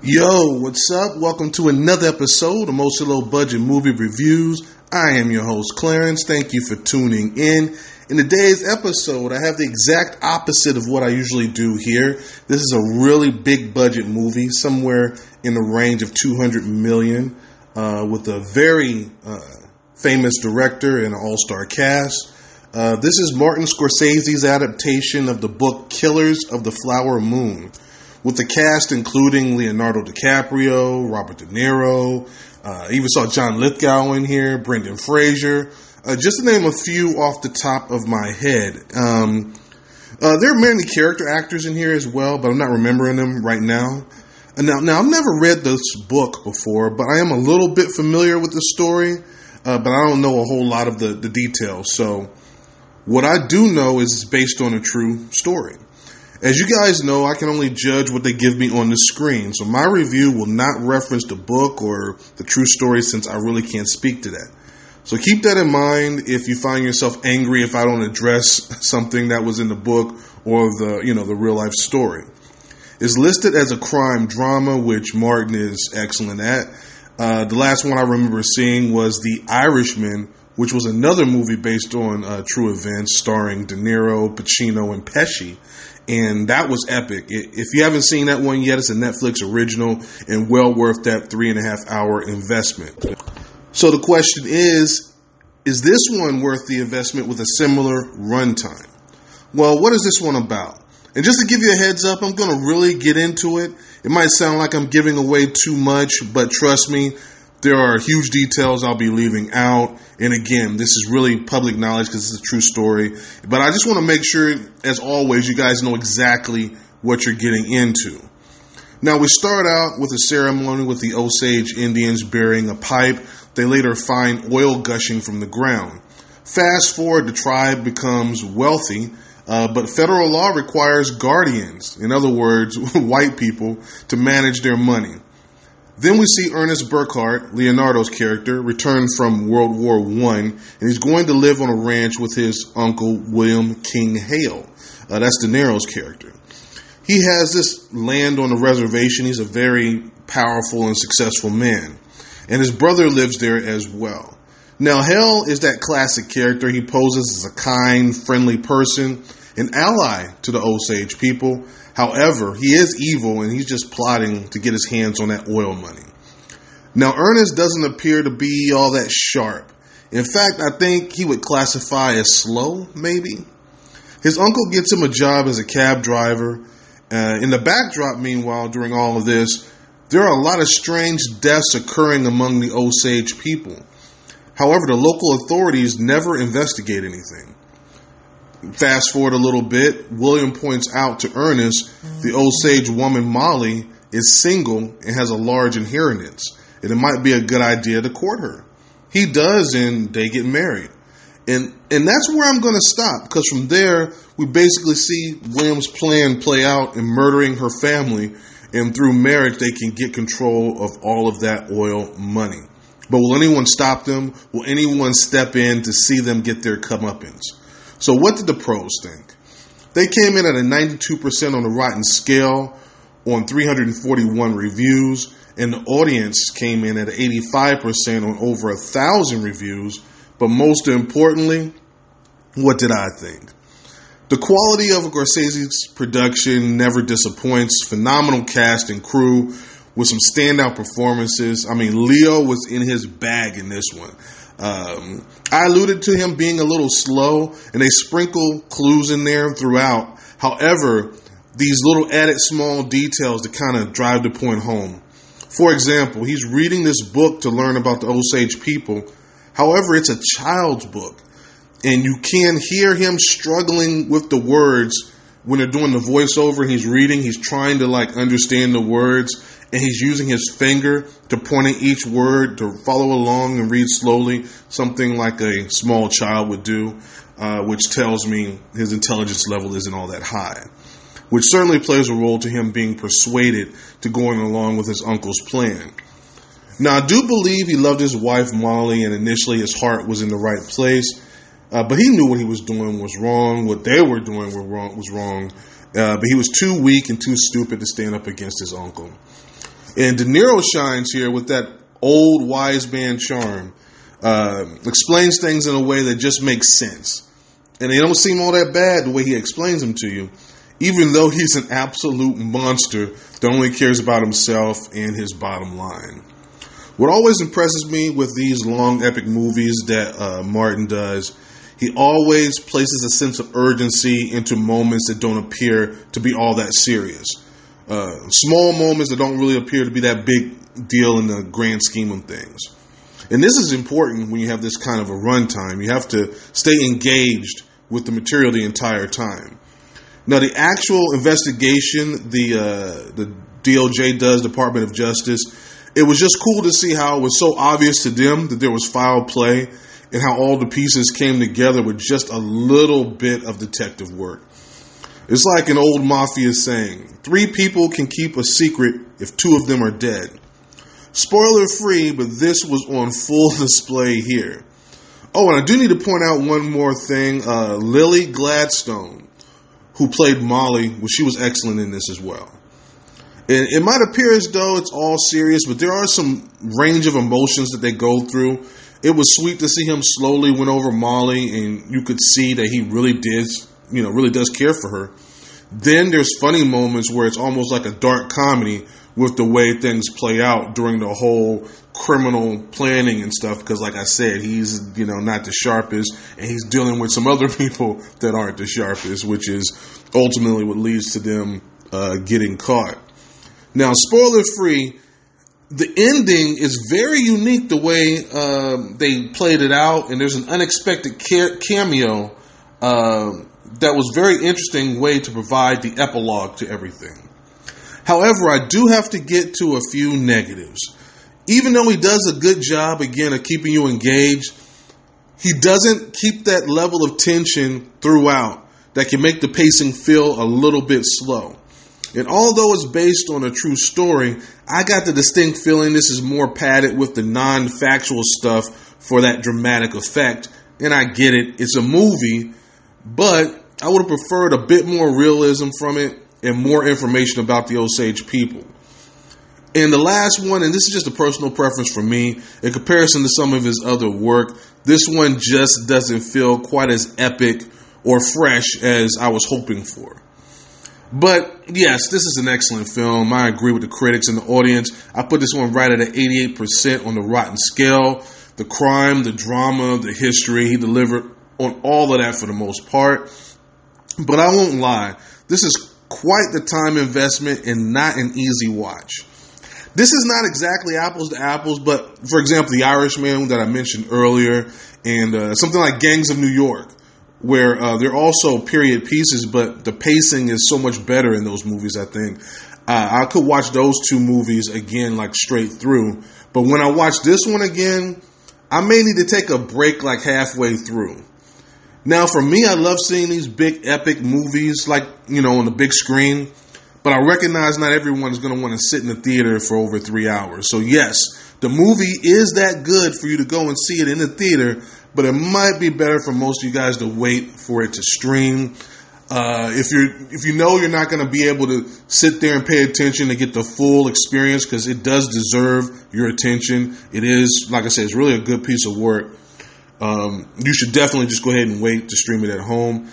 Yo, what's up? Welcome to another episode of Mostly Low Budget Movie Reviews. I am your host, Clarence. Thank you for tuning in. In today's episode, I have the exact opposite of what I usually do here. This is a really big budget movie, somewhere in the range of 200 million, uh, with a very uh, famous director and an all star cast. Uh, this is Martin Scorsese's adaptation of the book Killers of the Flower Moon with the cast including Leonardo DiCaprio, Robert De Niro, uh, even saw John Lithgow in here, Brendan Fraser, uh, just to name a few off the top of my head. Um, uh, there are many character actors in here as well, but I'm not remembering them right now. now, now I've never read this book before, but I am a little bit familiar with the story, uh, but I don't know a whole lot of the, the details. So, what I do know is it's based on a true story. As you guys know, I can only judge what they give me on the screen, so my review will not reference the book or the true story since I really can't speak to that. So keep that in mind if you find yourself angry if I don't address something that was in the book or the, you know, the real life story. It's listed as a crime drama, which Martin is excellent at. Uh, the last one I remember seeing was The Irishman, which was another movie based on uh, true events starring De Niro, Pacino, and Pesci and that was epic. If you haven't seen that one yet, it's a Netflix original and well worth that three and a half hour investment. So the question is, is this one worth the investment with a similar runtime? Well, what is this one about? And just to give you a heads up, I'm going to really get into it. It might sound like I'm giving away too much, but trust me, there are huge details I'll be leaving out. And again, this is really public knowledge because it's a true story. But I just want to make sure, as always, you guys know exactly what you're getting into. Now, we start out with a ceremony with the Osage Indians burying a pipe. They later find oil gushing from the ground. Fast forward, the tribe becomes wealthy, uh, but federal law requires guardians, in other words, white people, to manage their money. Then we see Ernest Burkhart, Leonardo's character, return from World War I, and he's going to live on a ranch with his uncle, William King Hale. Uh, that's De Niro's character. He has this land on a reservation. He's a very powerful and successful man. And his brother lives there as well. Now, Hale is that classic character. He poses as a kind, friendly person, an ally to the Osage people, However, he is evil and he's just plotting to get his hands on that oil money. Now, Ernest doesn't appear to be all that sharp. In fact, I think he would classify as slow, maybe. His uncle gets him a job as a cab driver. Uh, in the backdrop, meanwhile, during all of this, there are a lot of strange deaths occurring among the Osage people. However, the local authorities never investigate anything. Fast forward a little bit, William points out to Ernest the Osage woman Molly is single and has a large inheritance, and it might be a good idea to court her. He does, and they get married. And and that's where I'm going to stop because from there we basically see William's plan play out in murdering her family, and through marriage they can get control of all of that oil money. But will anyone stop them? Will anyone step in to see them get their comeuppance? So, what did the pros think? They came in at a 92% on the Rotten scale on 341 reviews, and the audience came in at 85% on over a thousand reviews. But most importantly, what did I think? The quality of a Scorsese's production never disappoints. Phenomenal cast and crew with some standout performances. I mean, Leo was in his bag in this one. Um, I alluded to him being a little slow, and they sprinkle clues in there throughout. However, these little added small details to kind of drive the point home. For example, he's reading this book to learn about the Osage people. However, it's a child's book, and you can hear him struggling with the words when they're doing the voiceover. He's reading, he's trying to like understand the words, and he's using his finger to point at each word to follow along and read slowly, something like a small child would do, uh, which tells me his intelligence level isn't all that high. Which certainly plays a role to him being persuaded to going along with his uncle's plan. Now, I do believe he loved his wife Molly, and initially his heart was in the right place, uh, but he knew what he was doing was wrong. What they were doing wrong, was wrong, uh, but he was too weak and too stupid to stand up against his uncle. And De Niro shines here with that old wise man charm. Uh, explains things in a way that just makes sense. And they don't seem all that bad the way he explains them to you, even though he's an absolute monster that only cares about himself and his bottom line. What always impresses me with these long epic movies that uh, Martin does, he always places a sense of urgency into moments that don't appear to be all that serious. Uh, small moments that don't really appear to be that big deal in the grand scheme of things. And this is important when you have this kind of a runtime. You have to stay engaged with the material the entire time. Now, the actual investigation the uh, the DOJ does, Department of Justice, it was just cool to see how it was so obvious to them that there was foul play and how all the pieces came together with just a little bit of detective work. It's like an old mafia saying three people can keep a secret if two of them are dead. Spoiler free, but this was on full display here. Oh, and I do need to point out one more thing. Uh, Lily Gladstone, who played Molly, well, she was excellent in this as well. And it might appear as though it's all serious, but there are some range of emotions that they go through. It was sweet to see him slowly win over Molly, and you could see that he really did, you know, really does care for her. Then there's funny moments where it's almost like a dark comedy with the way things play out during the whole criminal planning and stuff. Because, like I said, he's you know not the sharpest, and he's dealing with some other people that aren't the sharpest, which is ultimately what leads to them uh, getting caught. Now, spoiler free, the ending is very unique the way uh, they played it out, and there's an unexpected cameo uh, that was very interesting way to provide the epilogue to everything. However, I do have to get to a few negatives. Even though he does a good job, again, of keeping you engaged, he doesn't keep that level of tension throughout that can make the pacing feel a little bit slow. And although it's based on a true story, I got the distinct feeling this is more padded with the non factual stuff for that dramatic effect. And I get it, it's a movie, but I would have preferred a bit more realism from it and more information about the Osage people. And the last one, and this is just a personal preference for me, in comparison to some of his other work, this one just doesn't feel quite as epic or fresh as I was hoping for. But yes, this is an excellent film. I agree with the critics and the audience. I put this one right at an 88% on the Rotten scale. The crime, the drama, the history, he delivered on all of that for the most part. But I won't lie, this is quite the time investment and not an easy watch. This is not exactly apples to apples, but for example, The Irishman that I mentioned earlier, and uh, something like Gangs of New York, where uh, they're also period pieces, but the pacing is so much better in those movies. I think uh, I could watch those two movies again, like straight through. But when I watch this one again, I may need to take a break like halfway through. Now, for me, I love seeing these big epic movies, like you know, on the big screen. But I recognize not everyone is going to want to sit in the theater for over three hours. So yes, the movie is that good for you to go and see it in the theater but it might be better for most of you guys to wait for it to stream. Uh, if you're if you know you're not going to be able to sit there and pay attention to get the full experience because it does deserve your attention. It is like I said, it's really a good piece of work. Um, you should definitely just go ahead and wait to stream it at home.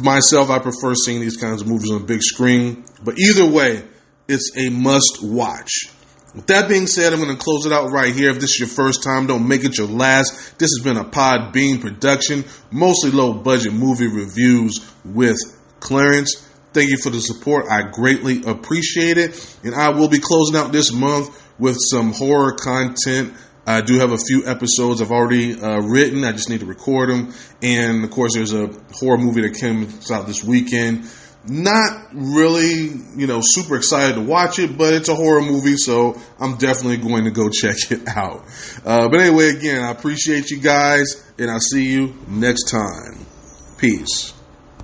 Myself, I prefer seeing these kinds of movies on a big screen, but either way, it's a must watch. With that being said, I'm going to close it out right here. If this is your first time, don't make it your last. This has been a Podbean production, mostly low budget movie reviews with Clarence. Thank you for the support. I greatly appreciate it. And I will be closing out this month with some horror content. I do have a few episodes I've already uh, written. I just need to record them. And of course, there's a horror movie that comes out this weekend not really, you know, super excited to watch it, but it's a horror movie, so I'm definitely going to go check it out. Uh, but anyway, again, I appreciate you guys, and I'll see you next time. Peace.